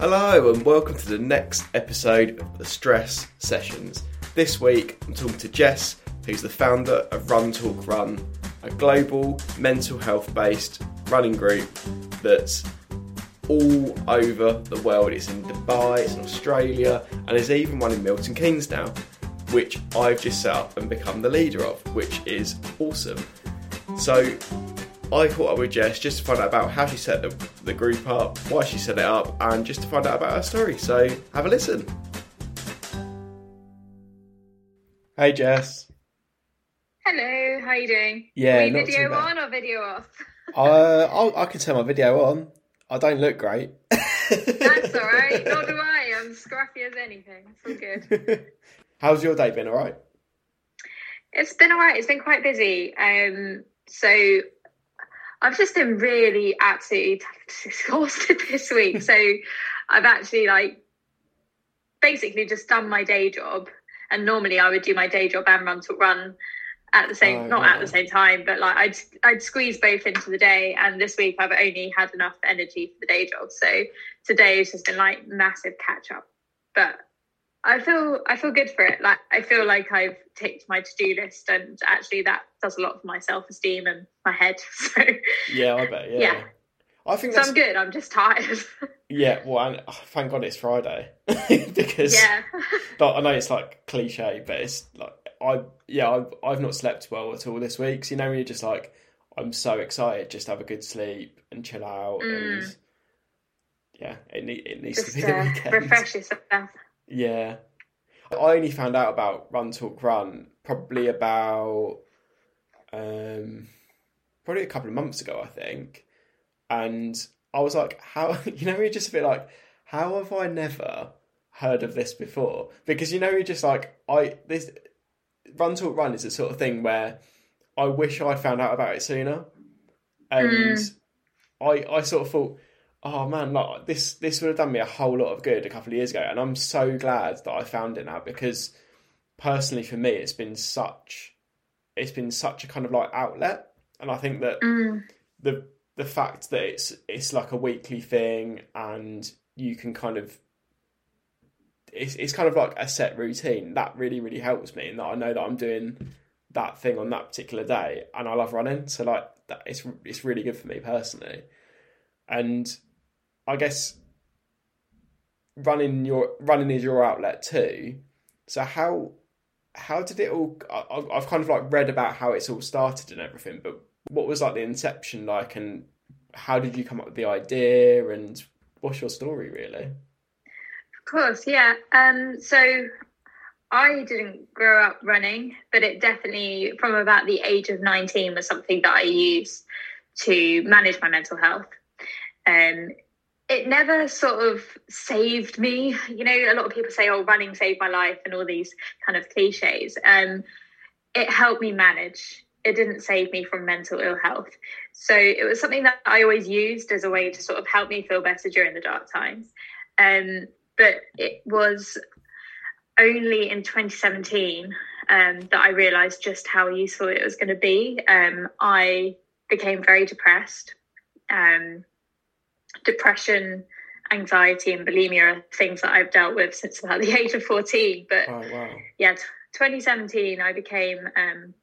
Hello, and welcome to the next episode of the Stress Sessions. This week, I'm talking to Jess, who's the founder of Run Talk Run, a global mental health based running group that's all over the world. It's in Dubai, it's in Australia, and there's even one in Milton Keynes now, which I've just set up and become the leader of, which is awesome. So I caught up with Jess just to find out about how she set the, the group up, why she set it up, and just to find out about her story. So have a listen. Hey Jess. Hello, how are you doing? Yeah, Are we video on or video off? Uh, I'll, I can turn my video on. I don't look great. That's all right. Nor do I. I'm scruffy as anything. It's all good. How's your day been? All right. It's been all right. It's been quite busy. Um, so I've just been really absolutely exhausted this week. So I've actually like basically just done my day job, and normally I would do my day job and run talk run at the same Oh, not at the same time but like I'd I'd squeeze both into the day. And this week I've only had enough energy for the day job. So today has just been like massive catch up. But I feel I feel good for it like I feel like I've ticked my to-do list and actually that does a lot for my self-esteem and my head so Yeah, I bet. Yeah. Yeah. I think so I'm good I'm just tired yeah. Well, and, oh, thank God it's Friday because yeah But I know it's like cliche, but it's like I yeah I've, I've not slept well at all this week. So you know when you're just like I'm so excited just to have a good sleep and chill out and yeah it it needs to be the uh, weekend. refresh yourself Yeah, I only found out about Run Talk Run probably about um probably a couple of months ago I think, and I was like, how you know you're just a bit like how have I never heard of this before? Because you know you're just like I this Run Talk Run is the sort of thing where I wish I'd found out about it sooner, and I I sort of thought oh man, like this this would have done me a whole lot of good a couple of years ago, and I'm so glad that I found it now because personally for me it's been such it's been such a kind of like outlet, and I think that Mm. the the fact that it's it's like a weekly thing and you can kind of it's it's kind of like a set routine that really really helps me and that I know that I'm doing that thing on that particular day and I love running so like that it's it's really good for me personally and I guess running your running is your outlet too so how how did it all I, I've kind of like read about how it's all started and everything but what was like the inception like and how did you come up with the idea and what's your story really Of course, yeah. Um, so I didn't grow up running, but it definitely, from about the age of 19, was something that I used to manage my mental health. Um, it never sort of saved me. You know, a lot of people say, oh, running saved my life and all these kind of cliches. Um, it helped me manage. It didn't save me from mental ill health. So it was something that I always used as a way to sort of help me feel better during the dark times. Um, but it was only in 2017 um, that I realised just how useful it was going to be. Um, I became very depressed. Um, depression, anxiety, and bulimia are things that I've dealt with since about the age of 14. But oh wow yeah, t- 2017, I became um,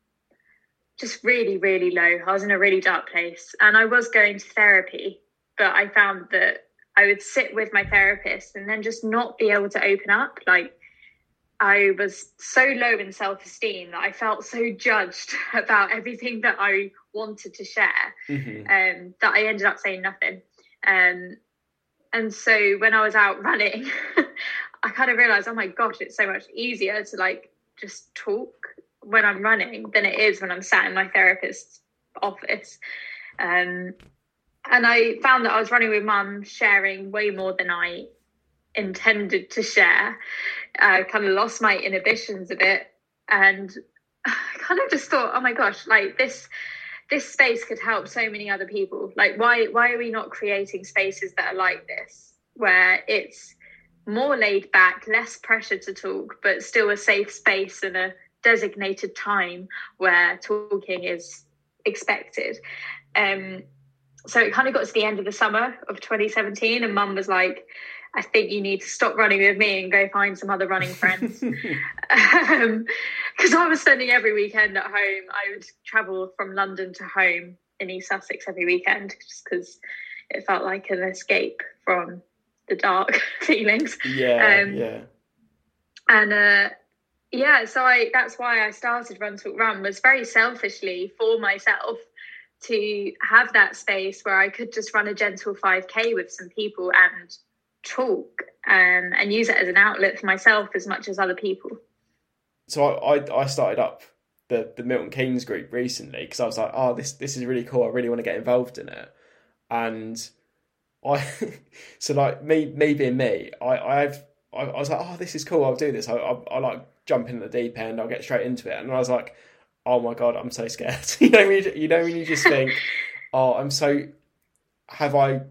just really, really low. I was in a really dark place and I was going to therapy, but I found that I would sit with my therapist and then just not be able to open up. Like, I was so low in self esteem that I felt so judged about everything that I wanted to share hmm um, that I ended up saying nothing. Um, and so when I was out running, I kind of realized, oh my gosh, it's so much easier to like just talk when I'm running than it is when I'm sat in my therapist's office. Um, and I found that I was running with mum, sharing way more than I intended to share. I kind of lost my inhibitions a bit and I kind of just thought, oh my gosh, like this this space could help so many other people. Like why why are we not creating spaces that are like this where it's more laid back, less pressure to talk, but still a safe space and a designated time where talking is expected. Um, so it kind of got to the end of the summer of 2017, and mum was like, I think you need to stop running with me and go find some other running friends. Because um, I was spending every weekend at home. I would travel from London to home in East Sussex every weekend just because it felt like an escape from the dark feelings. Yeah, um, yeah. And uh, yeah, so I that's why I started Run Talk Run was very selfishly for myself to have that space where I could just run a gentle 5k with some people and talk um, and use it as an outlet for myself as much as other people. So I, I, I started up the, the Milton Keynes group recently because I was like, oh, this this is really cool. I really want to get involved in it. And I, so like me me being me, I I've I, I was like, oh, this is cool. I'll do this. I, I, I like jump in the deep end. I'll get straight into it. And I was like, oh my god, I'm so scared. you know when you, you know when you just think, oh, I'm so. Have I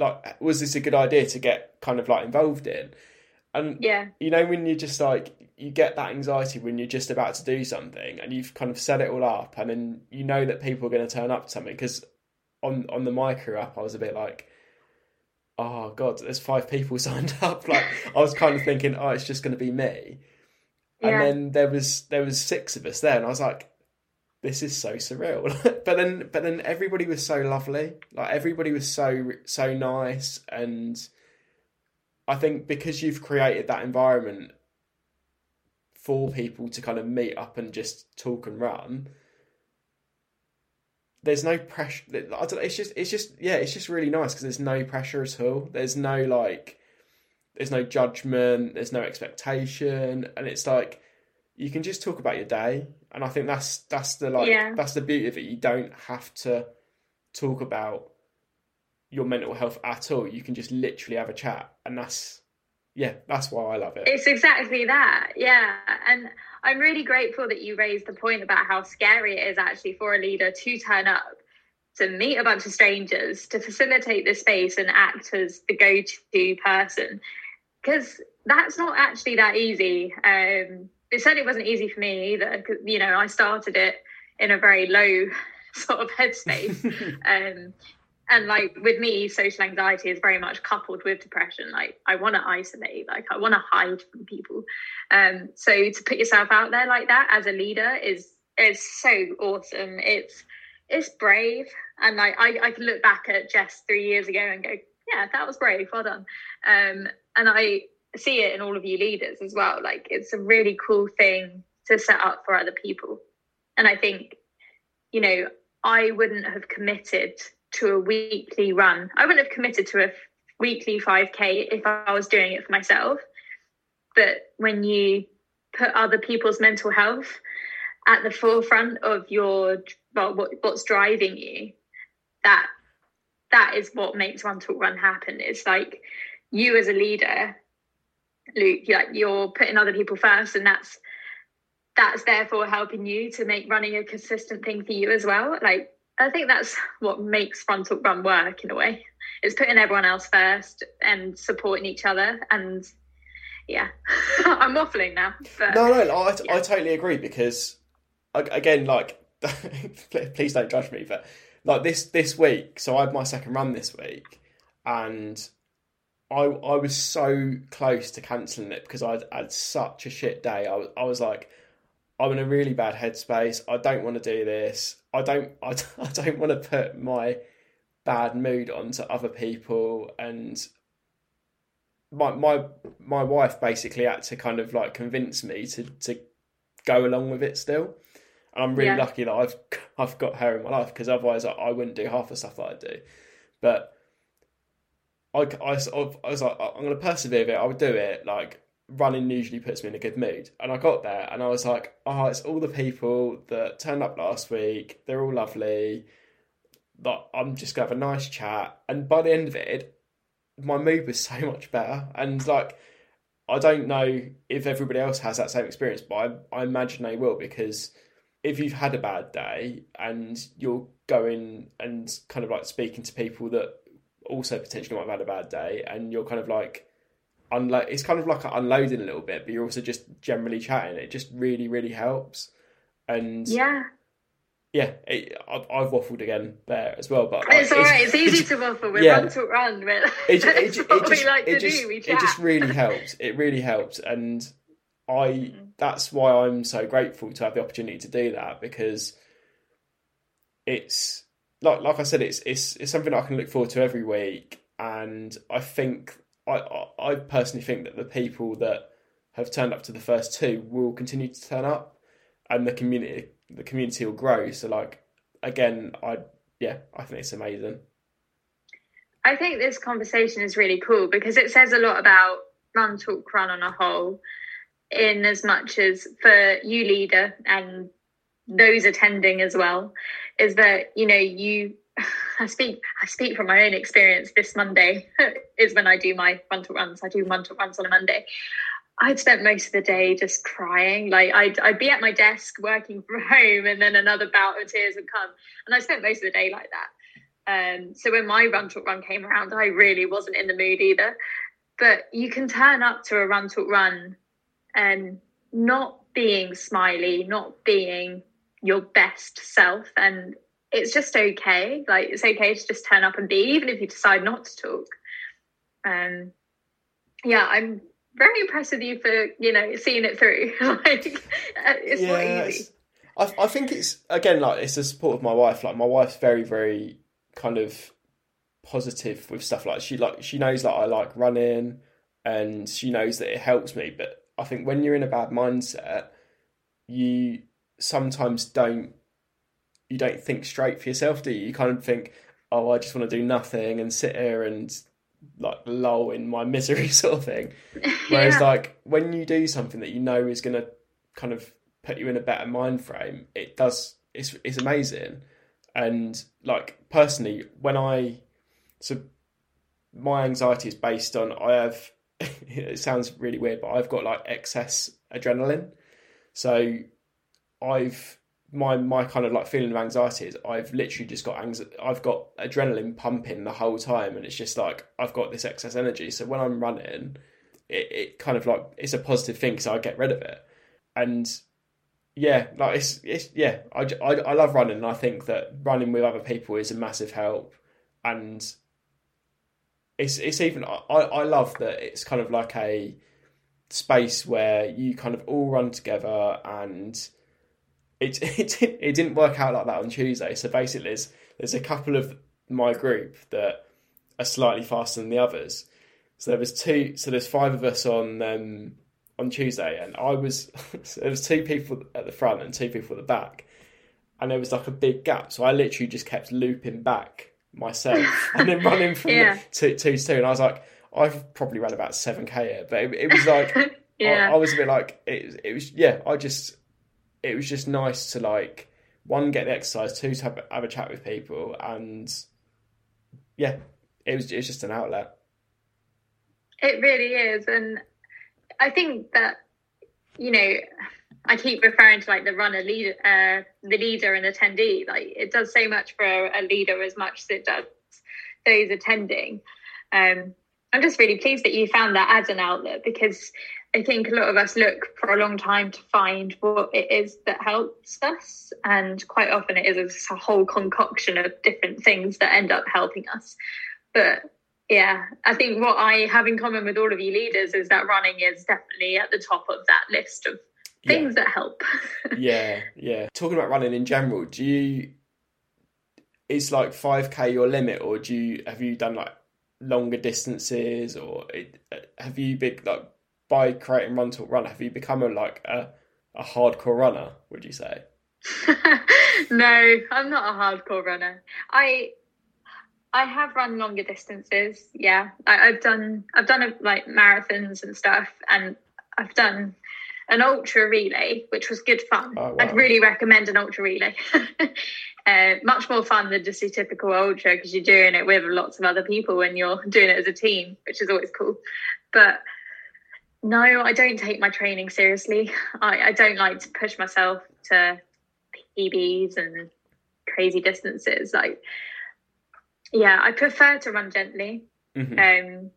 like was this a good idea to get kind of like involved in? And yeah, you know when you just like you get that anxiety when you're just about to do something and you've kind of set it all up and then you know that people are going to turn up to something because on on the micro app I was a bit like oh god there's five people signed up like I was kind of thinking oh it's just going to be me and yeah. then there was there was six of us there and I was like this is so surreal. But then but then everybody was so lovely. Like everybody was so so nice. And i think because you've created that environment for people to kind of meet up and just talk and run there's no pressure. I don't it's just it's just yeah it's just really nice because there's no pressure at all. There's no like there's no judgment. There's no expectation. And it's like you can just talk about your day and I think that's that's the like yeah. that's the beauty of it. You don't have to talk about your mental health at all. You can just literally have a chat, and that's yeah, that's why I love it. It's exactly that, yeah. And I'm really grateful that you raised the point about how scary it is actually for a leader to turn up to meet a bunch of strangers to facilitate the space and act as the go-to person because that's not actually that easy um, it certainly wasn't easy for me either. You know, I started it in a very low sort of headspace. um, and like with me, social anxiety is very much coupled with depression. Like I want to isolate, like I want to hide from people. Um, so to put yourself out there like that as a leader is is so awesome. It's it's brave, and like I, I can look back at Jess three years ago and go, yeah, that was brave. Well done. Um, and I see it in all of you leaders as well. Like it's a really cool thing to set up for other people. And I think, you know, I wouldn't have committed to a weekly run. I wouldn't have committed to a weekly 5K if I was doing it for myself. But when you put other people's mental health at the forefront of your well, what, what's driving you, that that is what makes Run Talk Run happen. It's like you as a leader Luke, like you're putting other people first, and that's that's therefore helping you to make running a consistent thing for you as well. Like I think that's what makes Run Talk Run work in a way. It's putting everyone else first and supporting each other. And yeah, I'm waffling now. But, no, no, I, yeah. I totally agree because again, like, please don't judge me, but like this this week, so I had my second run this week, and I I was so close to cancelling it because I'd had such a shit day. I was I was like, I'm in a really bad headspace. I don't want to do this. I don't I, I don't want to put my bad mood onto other people and my my my wife basically had to kind of like convince me to to go along with it still. And I'm really yeah. lucky that I've I've got her in my life because otherwise I, I wouldn't do half the stuff that I do. But I, I, I was like, I'm going to persevere with it. I would do it. Like running usually puts me in a good mood, and I got there, and I was like, oh, it's all the people that turned up last week. They're all lovely. Like I'm just gonna have a nice chat, and by the end of it, my mood was so much better. And like, I don't know if everybody else has that same experience, but I, I imagine they will because if you've had a bad day and you're going and kind of like speaking to people that also potentially might have had a bad day, and you're kind of like unload. It's kind of like unloading a little bit, but you're also just generally chatting. It just really, really helps. And yeah, yeah, it, I've, I've waffled again there as well. But it's all right. It's easy to waffle. We're yeah. run talk run. But it, ju- it, what just, we like to just, do. We it just really helps. It really helps, and I Mm. that's why I'm so grateful to have the opportunity to do that because it's like like I said, it's it's it's something I can look forward to every week, and I think I I personally think that the people that have turned up to the first two will continue to turn up, and the community the community will grow. So like again, I yeah, I think it's amazing. I think this conversation is really cool because it says a lot about Run Talk Run on a whole, in as much as for you, leader, and those attending as well, is that you know you. I speak. I speak from my own experience. This Monday is when I do my Run Talk Runs. I do Run Talk Runs on a Monday. I'd spent most of the day just crying. Like I'd, I'd be at my desk working from home, and then another bout of tears would come. And I spent most of the day like that. Um, so when my run talk run came around, I really wasn't in the mood either. But you can turn up to a run talk run and not being smiley, not being your best self, and it's just okay. Like it's okay to just turn up and be, even if you decide not to talk. Um, yeah, I'm very impressed with you for you know seeing it through. like it's not easy. it's- I, I think it's again like it's the support of my wife. Like my wife's very, very kind of positive with stuff. Like she like she knows that I like running, and she knows that it helps me. But I think when you're in a bad mindset, you sometimes don't you don't think straight for yourself, do you? You kind of think, oh, I just want to do nothing and sit here and like lull in my misery sort of thing. Whereas Yeah. like when you do something that you know is going to kind of put you in a better mind frame, it does. It's it's amazing. And like personally, when I so my anxiety is based on I have. it sounds really weird, but I've got like excess adrenaline. So I've my my kind of like feeling of anxiety is I've literally just got anx- I've got adrenaline pumping the whole time, and it's just like I've got this excess energy. So when I'm running, it, it kind of like it's a positive thing, because I get rid of it. And yeah, like it's it's yeah, I, I I love running, and I think that running with other people is a massive help. And it's it's even I, I love that it's kind of like a space where you kind of all run together and it it it didn't work out like that on Tuesday. So basically, there's there's a couple of my group that are slightly faster than the others. So there was two. So there's five of us on um, on Tuesday, and I was so there was two people at the front and two people at the back, and there was like a big gap. So I literally just kept looping back myself and then running from Yeah. the two, two to two, and I was like, I've probably run about seven k here, but it, it was like I. I was a bit like it, it was yeah I just it was just nice to like one get the exercise two to have, have a chat with people and yeah it was it was just an outlet It really is. And I think that, you know, I keep referring to like the runner leader, uh, the leader and attendee. Like it does so much for a leader as much as it does those attending. Um, I'm just really pleased that you found that as an outlet because I think a lot of us look for a long time to find what it is that helps us. And quite often it is a whole concoction of different things that end up helping us. But yeah, I think what I have in common with all of you leaders is that running is definitely at the top of that list of things that help. yeah yeah talking about running in general do you is like 5k your limit or do you have you done like longer distances or it, uh, have you been like by creating run talk run have you become a like a, a hardcore runner would you say no, I'm not a hardcore runner. I I have run longer distances. Yeah, I, I've done I've done uh, like marathons and stuff, and I've done an ultra relay, which was good fun. Oh, wow. I'd really recommend an ultra relay. uh, much more fun than just a typical ultra because you're doing it with lots of other people when you're doing it as a team, which is always cool. But no, I don't take my training seriously. I, I don't like to push myself to PBs and crazy distances. Like, yeah, I prefer to run gently. Mhm. Um,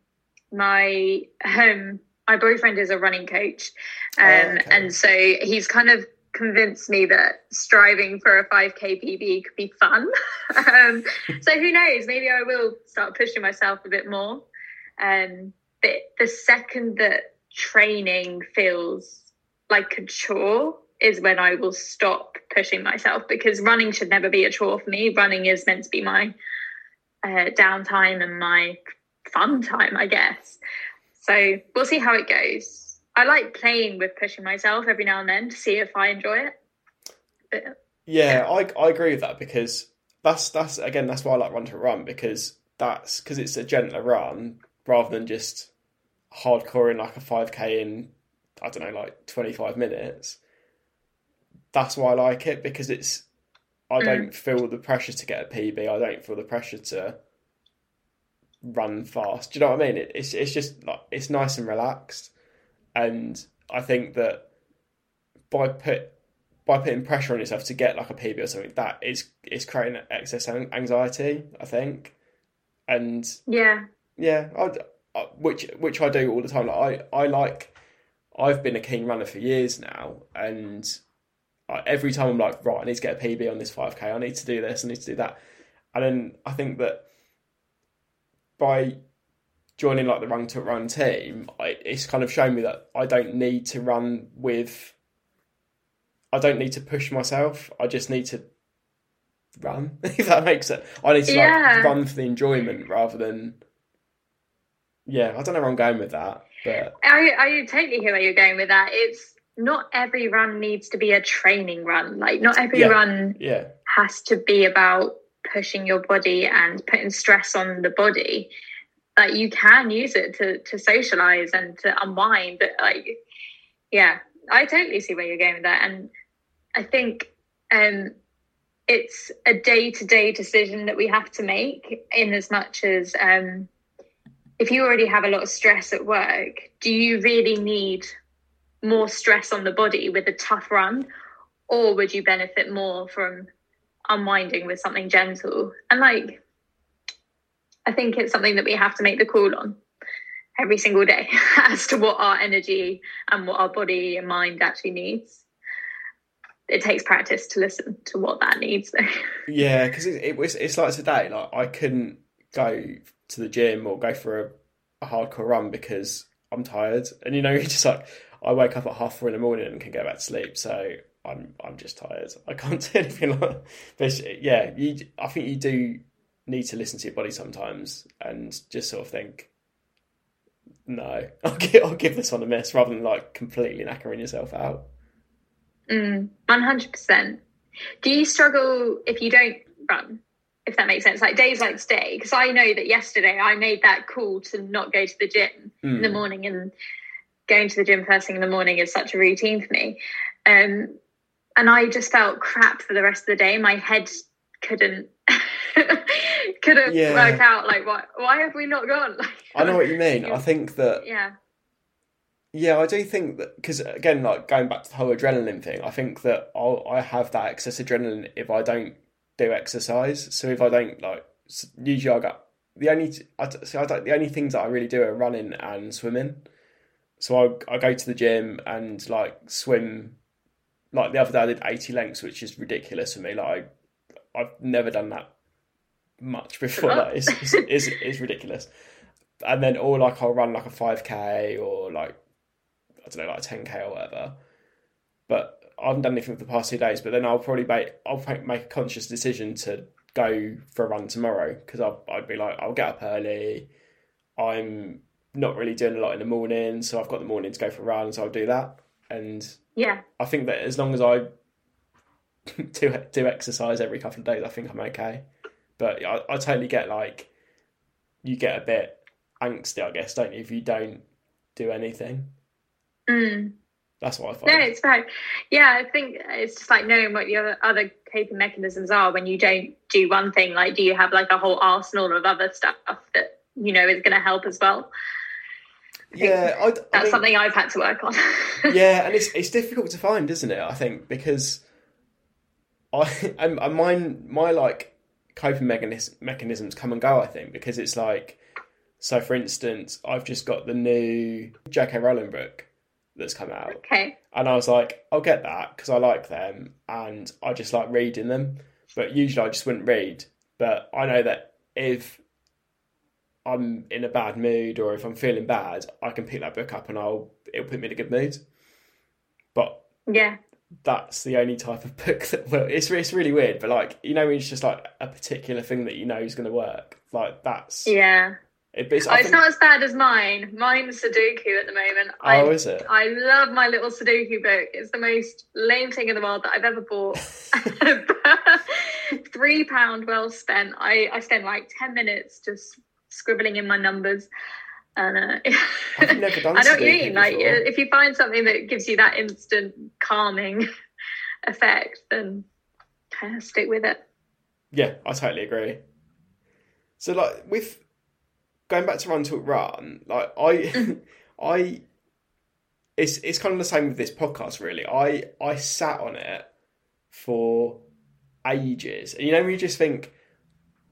my um, my boyfriend is a running coach, um, Oh, okay. and so he's kind of convinced me that striving for a 5k PB could be fun. um, so who knows? Maybe I will start pushing myself a bit more. Um, but the second that training feels like a chore is when I will stop pushing myself because running should never be a chore for me. Running is meant to be my uh, downtime and my fun time, I guess. So we'll see how it goes. I like playing with pushing myself every now and then to see if I enjoy it. But, yeah, I I agree with that because that's that's again that's why I like run talk run because that's because it's a gentler run rather than just hardcore in like a five k in I don't know like twenty five minutes. That's why I like it because it's I Mm. don't feel the pressure to get a PB. I don't feel the pressure to run fast. Do you know what I mean? It, it's it's just like it's nice and relaxed, and I think that by put by putting pressure on yourself to get like a PB or something, that is is creating excess anxiety. I think, and yeah. yeah, I, Uh, which which I do all the time. Like I I like I've been a keen runner for years now, and I, every time I'm like, right, I need to get a PB on this 5k. I need to do this. I need to do that. And then I think that by joining like the run talk run team, I, it's kind of shown me that I don't need to run with. I don't need to push myself. I just need to run. If that makes sense, I need to Yeah. like run for the enjoyment rather than. Yeah, I don't know where I'm going with that, but I, I totally hear where you're going with that. It's not every run needs to be a training run. Like, not every Yeah. run yeah, has to be about pushing your body and putting stress on the body. Like, you can use it to, to socialize and to unwind. But, like, yeah, I totally see where you're going with that. And I think um, it's a day to day decision that we have to make, in as much as um, if you already have a lot of stress at work, do you really need more stress on the body with a tough run? Or would you benefit more from unwinding with something gentle? And like, I think it's something that we have to make the call on every single day as to what our energy and what our body and mind actually needs. It takes practice to listen to what that needs, though. Yeah, because it, it was it's like today. Like I couldn't go to the gym or go for a, a hardcore run because I'm tired. And you know, you just like I wake up at half four in the morning and can go back to sleep. So I'm I'm just tired. I can't do anything like. But yeah, you. I think you do need to listen to your body sometimes and just sort of think. No, I'll give, I'll give this one a miss rather than like completely knackering yourself out. Mm, 100%. Do you struggle if you don't run? If that makes sense, like days like today, because I know that yesterday I made that call to not go to the gym in the Mm. morning, and going to the gym first thing in the morning is such a routine for me. Um, and I just felt crap for the rest of the day. My head couldn't couldn't Yeah. work out like why why have we not gone? Like, I know what you mean. I think that yeah, Yeah, I do think that because again, like going back to the whole adrenaline thing, I think that I'll, I have that excess adrenaline if I don't do exercise. So if I don't like, usually I got the only I, so I don't, the only things that I really do are running and swimming. So I I go to the gym and like swim. Like the other day, I did eighty lengths, which is ridiculous for me. Like I, I've never done that much before. Like it's, it's, it's, it's ridiculous. And then or like I'll run like a five k or like I don't know, like a ten k or whatever. But I haven't done anything for the past two days. But then I'll probably make I'll make a conscious decision to go for a run tomorrow because I'll I'd be like I'll get up early. I'm not really doing a lot in the morning, so I've got the morning to go for a run, so I'll do that. And yeah, I think that as long as I do do exercise every couple of days, I think I'm okay. But I, I totally get like you get a bit angsty, I guess, don't you, if you don't do anything. mm. That's what I No, find. it's fine. Yeah, I think it's just like knowing what your other coping mechanisms are when you don't do one thing. Like, do you have like a whole arsenal of other stuff that you know is going to help as well? yeah, I, I That's mean, something I've had to work on. yeah, and it's it's difficult to find, isn't it? I think because I and mine my like coping mechanis- mechanisms come and go. I think because it's like so. For instance, I've just got the new J.K. Rowling book, that's come out. Okay. And I was like, I'll get that because I like them and I just like reading them. But usually I just wouldn't read. But I know that if I'm in a bad mood or if I'm feeling bad, I can pick that book up and I'll it'll put me in a good mood. But Yeah. that's the only type of book that well, it's it's really weird. But like you know, it's just like a particular thing that you know is going to work. Like that's Yeah. It, it's, Oh, not as bad as mine. Mine's Sudoku at the moment. oh, I, is it? I love my little Sudoku book. It's the most lame thing in the world that I've ever bought. Three pound well spent. I, I spent like ten minutes just scribbling in my numbers. And uh, I've never done I know what you mean. Like if you find something that gives you that instant calming effect, then yeah, stick with it. Yeah, I totally agree. So like with going back to Run Talk Run, like I mm-hmm. I it's it's kind of the same with this podcast really. I I sat on it for ages. And you know when you just think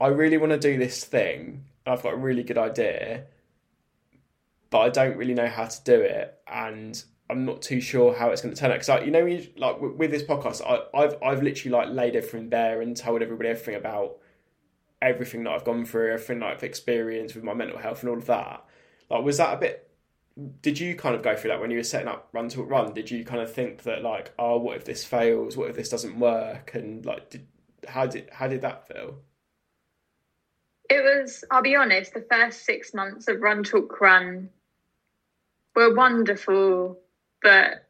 I really want to do this thing, I've got a really good idea, but I don't really know how to do it and I'm not too sure how it's going to turn out. Because like, you know, when you, like with, with this podcast, I, I've I've literally like laid everything bare and told everybody everything about everything that I've gone through, everything that I've experienced with my mental health and all of that. Like, was that a bit? Did you kind of go through that when you were setting up Run Talk Run? Did you kind of think that like, oh, what if this fails? What if this doesn't work? And like, did how did how did that feel? It was, I'll be honest, the first six months of Run Talk Run were wonderful, but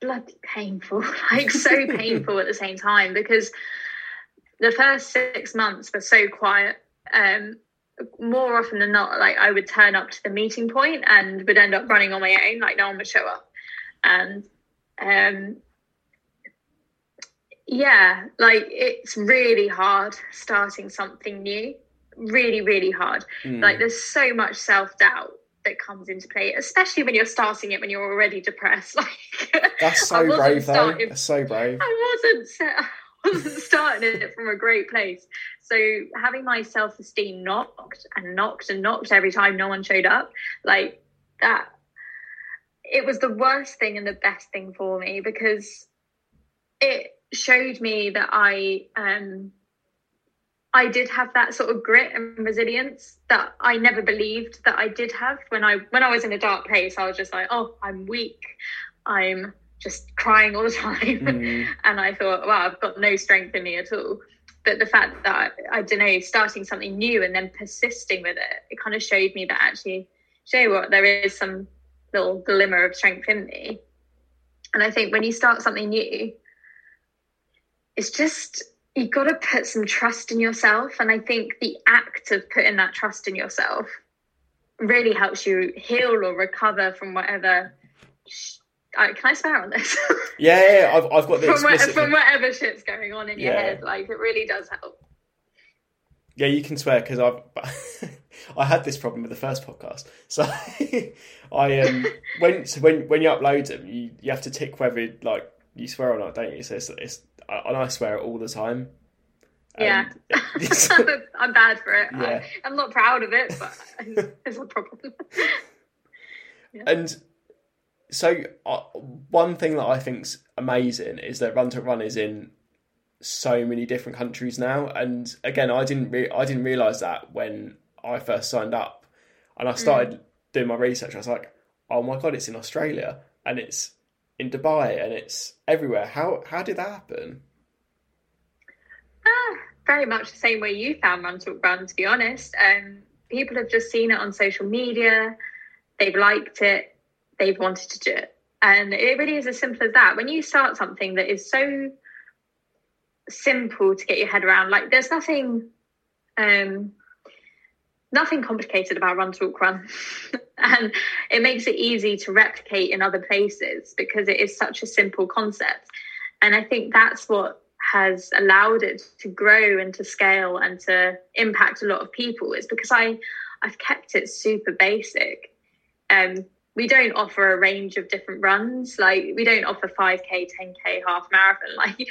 bloody painful. Like, so painful at the same time because the first six months were so quiet. Um, more often than not, like, I would turn up to the meeting point and would end up running on my own, like, no one would show up. And, um, yeah, like, it's really hard starting something new really really hard Mm. like there's so much self-doubt that comes into play especially when you're starting it when you're already depressed like That's so brave though. That's so brave. i wasn't set, I wasn't starting it from a great place so having my self-esteem knocked and knocked and knocked every time no one showed up like that it was the worst thing and the best thing for me because it showed me that i um I did have that sort of grit and resilience that I never believed that I did have when I when I was in a dark place. I was just like, oh, I'm weak. I'm just crying all the time, Mm. and I thought, wow, I've got no strength in me at all. But the fact that I don't know, starting something new and then persisting with it, it kind of showed me that actually, show you what, there is some little glimmer of strength in me. And I think when you start something new, it's just you've got to put some trust in yourself and i think the act of putting that trust in yourself really helps you heal or recover from whatever sh- uh, can i swear on this Yeah, yeah, yeah, I've I've got the from, explicit. from whatever shit's going on in your Yeah. head like it really does help Yeah, you can swear because I've I had this problem with the first podcast. So I um when so when when you upload them, you you have to tick whether like you swear or not, don't you? So it's, it's and I swear it all the time. Yeah. I'm bad for it Yeah. I, i'm not proud of it but it's a problem and so uh, one thing that I think's amazing is that Run Talk Run is in so many different countries now. And again, I didn't re- I didn't realize that when I first signed up, and I started doing my research. I was like, oh my god, it's in Australia and it's in Dubai and it's everywhere. How how did that happen? Ah, very much the same way you found Run Talk Run, to be honest. Um, people have just seen it on social media, they've liked it, they've wanted to do it. And it really is as simple as that. When you start something that is so simple to get your head around, like there's nothing um nothing complicated about Run Talk Run. and it makes it easy to replicate in other places because it is such a simple concept. And I think that's what has allowed it to grow and to scale and to impact a lot of people is because I I've kept it super basic. Um we don't offer a range of different runs. Like we don't offer 5k, 10k, half marathon. Like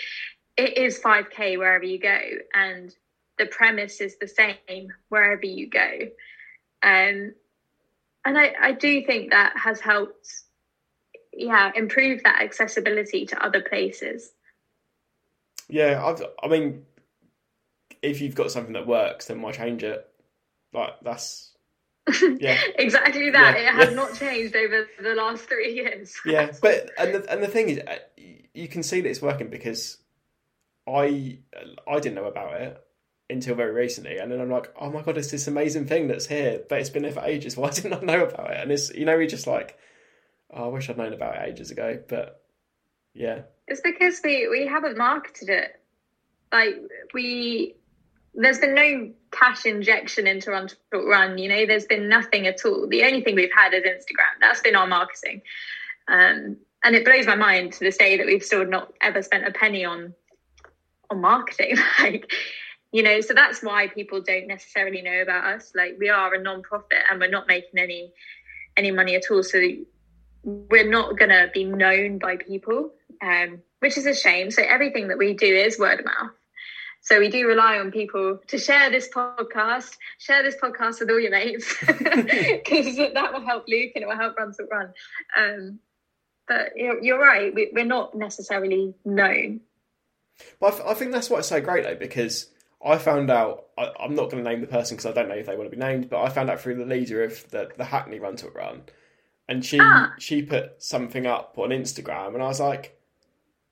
it is 5k wherever you go and the premise is the same wherever you go. Um and I, I do think that has helped yeah improve that accessibility to other places. Yeah, I've, I mean, if you've got something that works, then why change it? Like that's yeah, exactly that. Yeah. It has not changed over the last three years. yeah. But and the and the thing is, uh, you can see that it's working because I I didn't know about it until very recently, and then I'm like, oh my god, it's this amazing thing that's here, but it's been there for ages. Why didn't I know about it? And it's you know, we're just like, oh, I wish I'd known about it ages ago. But yeah, It's because we we haven't marketed it. Like we, there's been no cash injection into Run Run. You know, there's been nothing at all. The only thing we've had is Instagram. That's been our marketing, um, and it blows my mind to this day that we've still not ever spent a penny on on marketing. like, you know, so that's why people don't necessarily know about us. Like, we are a non-profit and we're not making any any money at all. So we're not going to be known by people, um, which is a shame. So everything that we do is word of mouth. So we do rely on people to share this podcast, share this podcast with all your mates, because that will help Luke and it will help Run Talk Run. Um, but you're, you're right, we, we're not necessarily known. but I, th- I think that's why it's so great though because. I found out. I, I'm not going to name the person because I don't know if they want to be named. But I found out through the leader of the, the Hackney Run Talk Run, and she Ah. she put something up on Instagram, and I was like,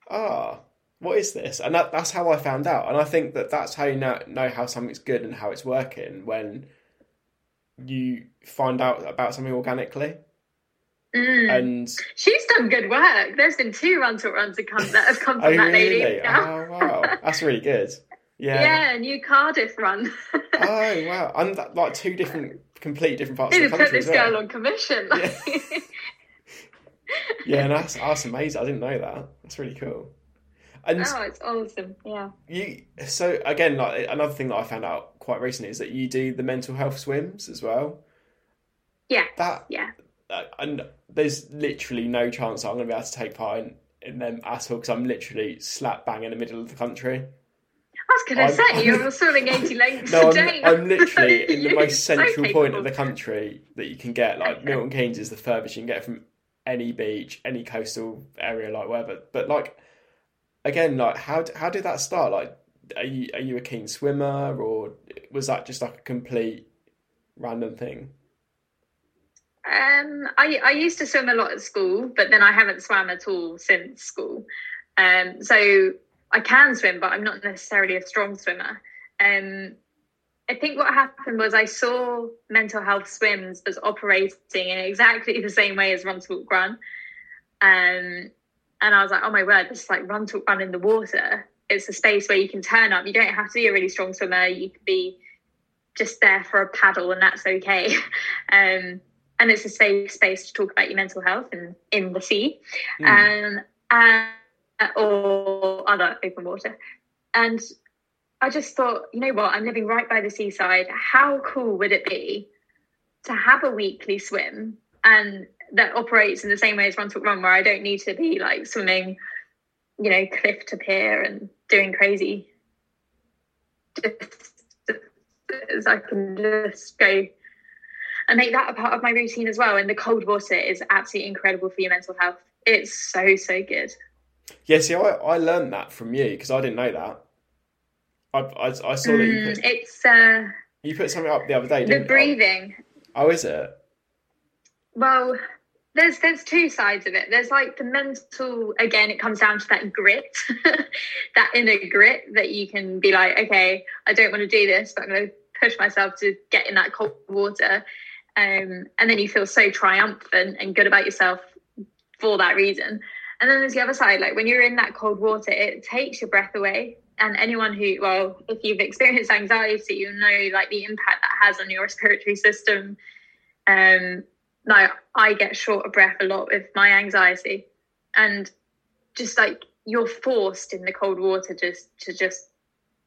ah, what is this? And that, that's how I found out. And I think that that's how you know, know how something's good and how it's working when you find out about something organically. Mm. And She's done good work. There's been two Run Talk Runs that, come, that have come oh from that really? lady. Oh wow, that's really good. Yeah. Yeah, New Cardiff Run. Oh wow, and that, like two different, completely different parts Need of to the put country this well. girl on commission. Yeah. Yeah, and that's that's amazing. I didn't know that. That's really cool. And oh, it's awesome. Yeah. you, so again, like another thing that I found out quite recently is that you do the mental health swims as well. Yeah. That Yeah. uh, and there's literally no chance that I'm going to be able to take part in, in them at all because I'm literally slap bang in the middle of the country. I was going to I'm- say, you're swimming 80 lengths No, a I'm, day. I'm literally in the most so central point of the country that you can get. Like Milton Keynes is the furthest you can get from any beach, any coastal area, like wherever. But like again, like how how did that start? Like, are you are you a keen swimmer, or was that just like a complete random thing? Um, I, I used to swim a lot at school, but then I haven't swam at all since school. Um, so I can swim, but I'm not necessarily a strong swimmer. Um, I think what happened was I saw mental health swims as operating in exactly the same way as Run Talk Run. Um, and I was like, oh my word, this is like Run Talk Run in the water. It's a space where you can turn up. You don't have to be a really strong swimmer. You can be just there for a paddle, and that's okay. Um, and it's a safe space to talk about your mental health and in the sea Mm. um, uh, or other open water. And I just thought, you know what, I'm living right by the seaside. How cool would it be to have a weekly swim and that operates in the same way as Run Talk Run, where I don't need to be like swimming, you know, cliff to pier and doing crazy. Just, I can just go and make that a part of my routine as well. And the cold water is absolutely incredible for your mental health. It's so so good. Yeah, see, I I learned that from you because I didn't know that. I I, I saw that you Mm, put it's uh, you put something up the other day. the breathing. Oh, is it? Well, there's there's two sides of it. There's like the mental. Again, it comes down to that grit, that inner grit that you can be like, okay, I don't want to do this, but I'm going to push myself to get in that cold water. Um, and then you feel so triumphant and good about yourself for that reason. And then there's the other side, like when you're in that cold water, it takes your breath away. And anyone who, well, if you've experienced anxiety, you know like the impact that has on your respiratory system. Um, like I get short of breath a lot with my anxiety, and just like you're forced in the cold water just to just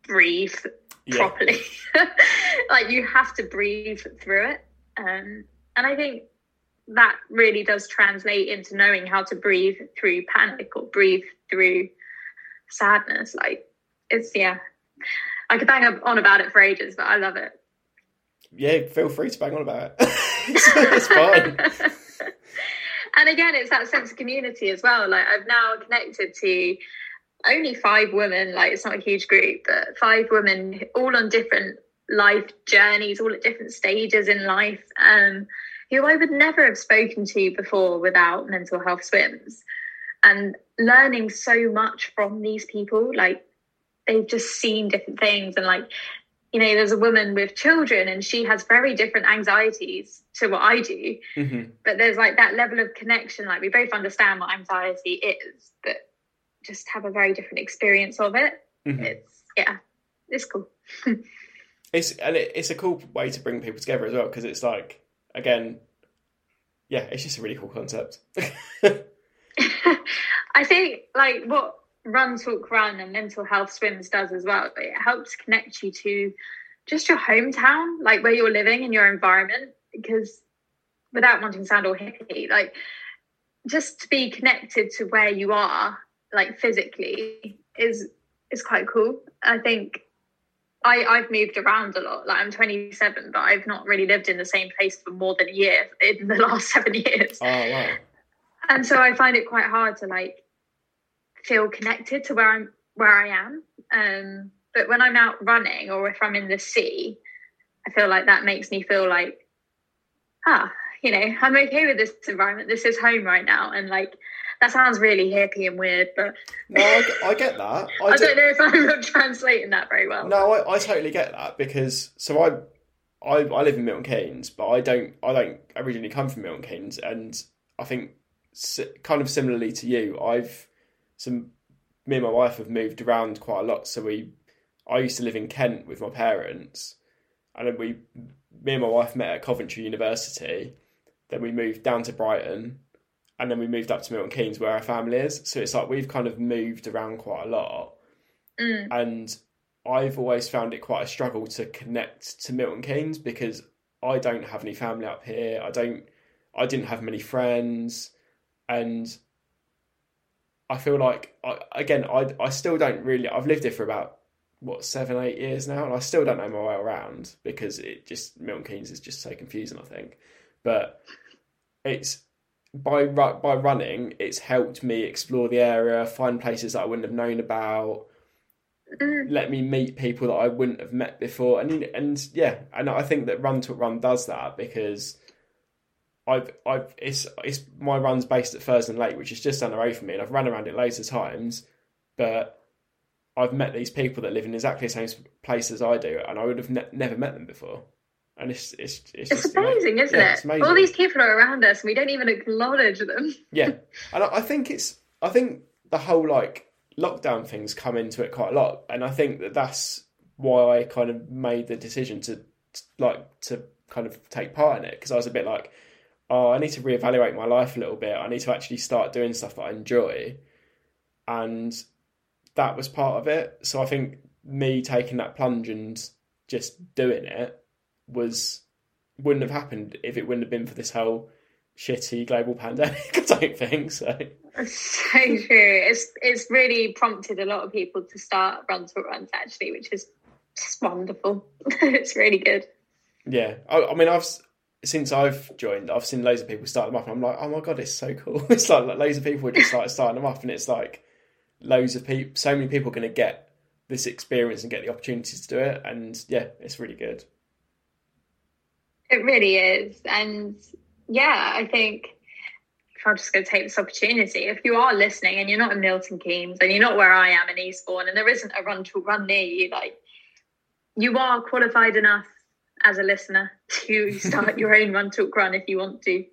breathe Yeah. properly. like you have to breathe through it. Um, and I think that really does translate into knowing how to breathe through panic or breathe through sadness. Like it's yeah. I could bang on about it for ages, but I love it. Yeah, feel free to bang on about it. it's, fine. and again, it's that sense of community as well. Like I've now connected to only five women. Like it's not a huge group, but five women, all on different life journeys, all at different stages in life, um, who I would never have spoken to before without mental health swims, and learning so much from these people. Like they've just seen different things and like you know, there's a woman with children and she has very different anxieties to what I do. Mm-hmm. But there's like that level of connection. Like we both understand what anxiety is, but just have a very different experience of it. Mm-hmm. It's, yeah, it's cool. it's, and it, it's a cool way to bring people together as well. Cause it's like, again, yeah, it's just a really cool concept. I think like what Run Talk Run and Mental Health Swims does as well. It helps connect you to just your hometown, like where you're living and your environment. Because without wanting to sound all hippie, like just to be connected to where you are, like physically, is is quite cool. I think I, I've moved around a lot. Like I'm 27, but I've not really lived in the same place for more than a year in the last seven years. Oh wow! And so I find it quite hard to like feel connected to where I'm where I am. Um, but when I'm out running or if I'm in the sea, I feel like that makes me feel like, ah, you know, I'm okay with this environment. This is home right now, and like that sounds really hippie and weird, but no, I, I get that. I, I do, not know if I'm translating that very well. No, I, I totally get that because so I. I, I live in Milton Keynes, but I don't I don't originally come from Milton Keynes, and I think kind of similarly to you, I've so me and my wife have moved around quite a lot. So we, I used to live in Kent with my parents, and then we, me and my wife met at Coventry University. Then we moved down to Brighton, and then we moved up to Milton Keynes where our family is. So it's like we've kind of moved around quite a lot, mm. and I've always found it quite a struggle to connect to Milton Keynes because I don't have any family up here. I don't, I didn't have many friends, and I feel like I, again, I I still don't really. I've lived here for about what seven, eight years now, and I still don't know my way around because it just Milton Keynes is just so confusing. I think, but it's by by running, it's helped me explore the area, find places that I wouldn't have known about, mm. let me meet people that I wouldn't have met before, and and yeah, and I think that Run Talk Run does that because I've I've it's it's my run's based at Furzton Lake, which is just down the road from me, and I've run around it loads of times, but I've met these people that live in exactly the same place as I do, and I would have ne- never met them before. And it's it's it's, it's amazing, isn't yeah, it? Amazing. All these people are around us, and we don't even acknowledge them. yeah, and I, I think it's I think the whole like lockdown things come into it quite a lot, and I think that that's why I kind of made the decision to, to like to kind of take part in it because I was a bit like oh, I need to reevaluate my life a little bit. I need to actually start doing stuff that I enjoy. And that was part of it. So I think me taking that plunge and just doing it was wouldn't have happened if it wouldn't have been for this whole shitty global pandemic. I don't think so. So true. It's it's really prompted a lot of people to start run talk runs actually, which is just wonderful. it's really good. Yeah, I, I mean, I've since I've joined, I've seen loads of people start them up, and I'm like, oh my god, it's so cool. it's like, like loads of people are just like starting them up, and it's like loads of people, so many people are going to get this experience and get the opportunity to do it, and yeah, it's really good. It really is, and yeah, I think I'm just going to take this opportunity, if you are listening and you're not in Milton Keynes and you're not where I am in Eastbourne, and there isn't a run talk run near you, like you are qualified enough as a listener to start your own run talk run if you want to.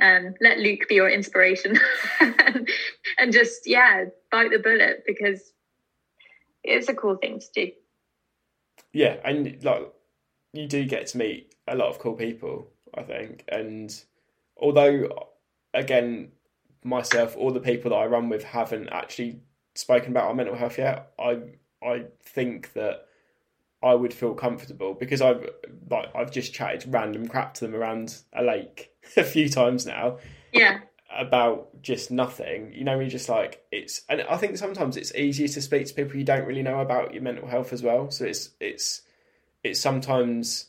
Um, let Luke be your inspiration and just yeah bite the bullet because it's a cool thing to do. Yeah, and like you do get to meet a lot of cool people, I think. And although again, myself, all the people that I run with haven't actually spoken about our mental health yet, I I think that I would feel comfortable because I've like I've just chatted random crap to them around a lake a few times now. Yeah. About just nothing, you know. You're just like it's, and I think sometimes it's easier to speak to people you don't really know about your mental health as well. So it's it's it's sometimes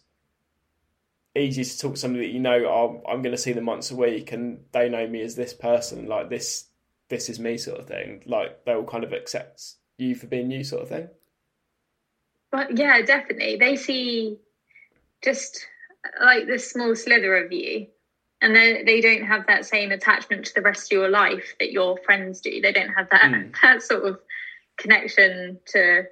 easier to talk to somebody that you know oh, I'm going to see them once a week and they know me as this person like this this is me sort of thing like they'll kind of accept you for being you sort of thing but yeah definitely they see just like this small slither of you and they they don't have that same attachment to the rest of your life that your friends do they don't have that mm. that sort of connection to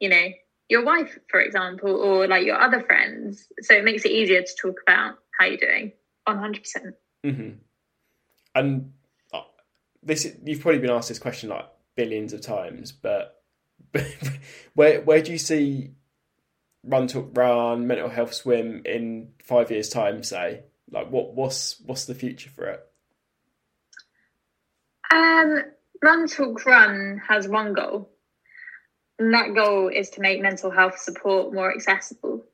you know your wife, for example, or like your other friends. So it makes it easier to talk about how you're doing. One hundred percent. Mm-hmm. And uh, this, you've probably been asked this question like billions of times, but where where do you see Run Talk Run, Mental Health Swim in five years' time? Say, like, what what's what's the future for it? Um, Run Talk Run has one goal, and that goal is to make mental health support more accessible.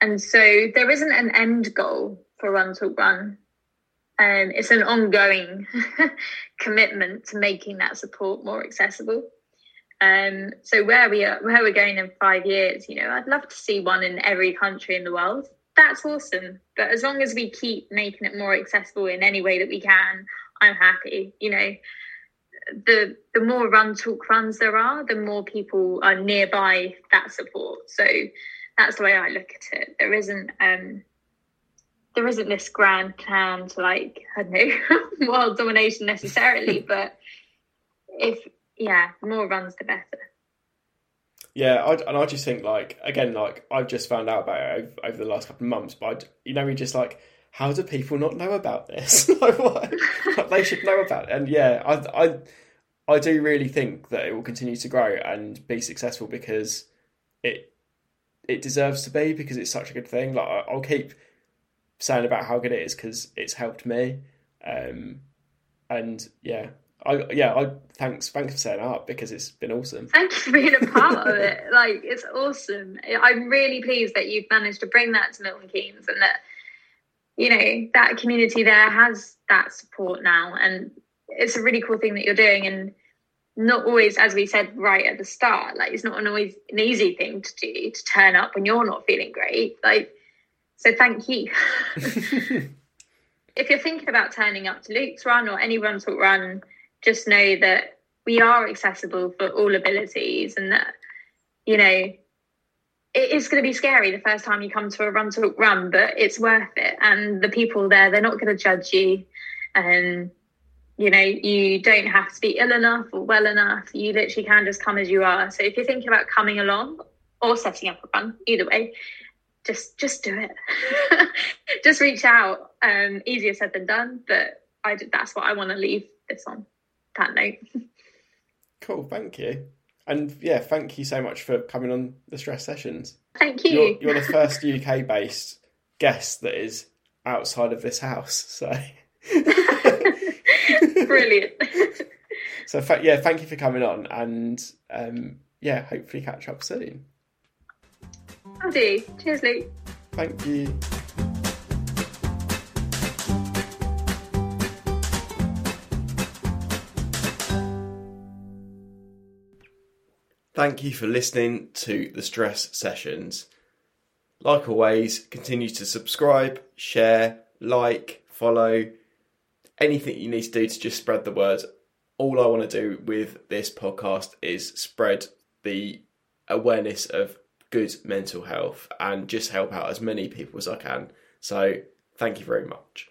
And so there isn't an end goal for Run Talk Run. Um, it's an ongoing commitment to making that support more accessible. Um, so where we are, where we're going in five years, you know, I'd love to see one in every country in the world. That's awesome. But as long as we keep making it more accessible in any way that we can, I'm happy. You know, the the more run talk runs there are, the more people are nearby that support. So that's the way I look at it. There isn't um there isn't this grand plan to like I don't know world domination necessarily, but if yeah, more runs the better. Yeah, I, and I just think like again, like I've just found out about it over, over the last couple of months, but I'd, you know, we just like how do people not know about this? like, what? like, they should know about it. And yeah, I, I, I do really think that it will continue to grow and be successful because it, it deserves to be because it's such a good thing. Like I'll keep saying about how good it is because it's helped me. Um, and yeah, I yeah, I thanks thanks for setting up because it's been awesome. Thank you for being a part of it. Like it's awesome. I'm really pleased that you've managed to bring that to Milton Keynes and that you know that community there has that support now and it's a really cool thing that you're doing and not always as we said right at the start like it's not an always an easy thing to do to turn up when you're not feeling great like so thank you if you're thinking about turning up to luke's run or any run talk run just know that we are accessible for all abilities and that you know it is going to be scary the first time you come to a run talk run, but it's worth it. And the people there, they're not going to judge you. And, you know, you don't have to be ill enough or well enough. You literally can just come as you are. So if you're thinking about coming along or setting up a run, either way, just just do it. just reach out. Um, easier said than done, but I that's what I want to leave this on. That note. Cool. Thank you. And yeah, thank you so much for coming on the stress sessions. Thank you. You're, you're the first UK based guest that is outside of this house. So brilliant. so yeah, thank you for coming on, and um, yeah, hopefully catch up soon. I do. Cheers, Luke. Thank you. Thank you for listening to the Stress Sessions. Like always, continue to subscribe, share, like, follow, anything you need to do to just spread the word. All I want to do with this podcast is spread the awareness of good mental health and just help out as many people as I can. So, thank you very much.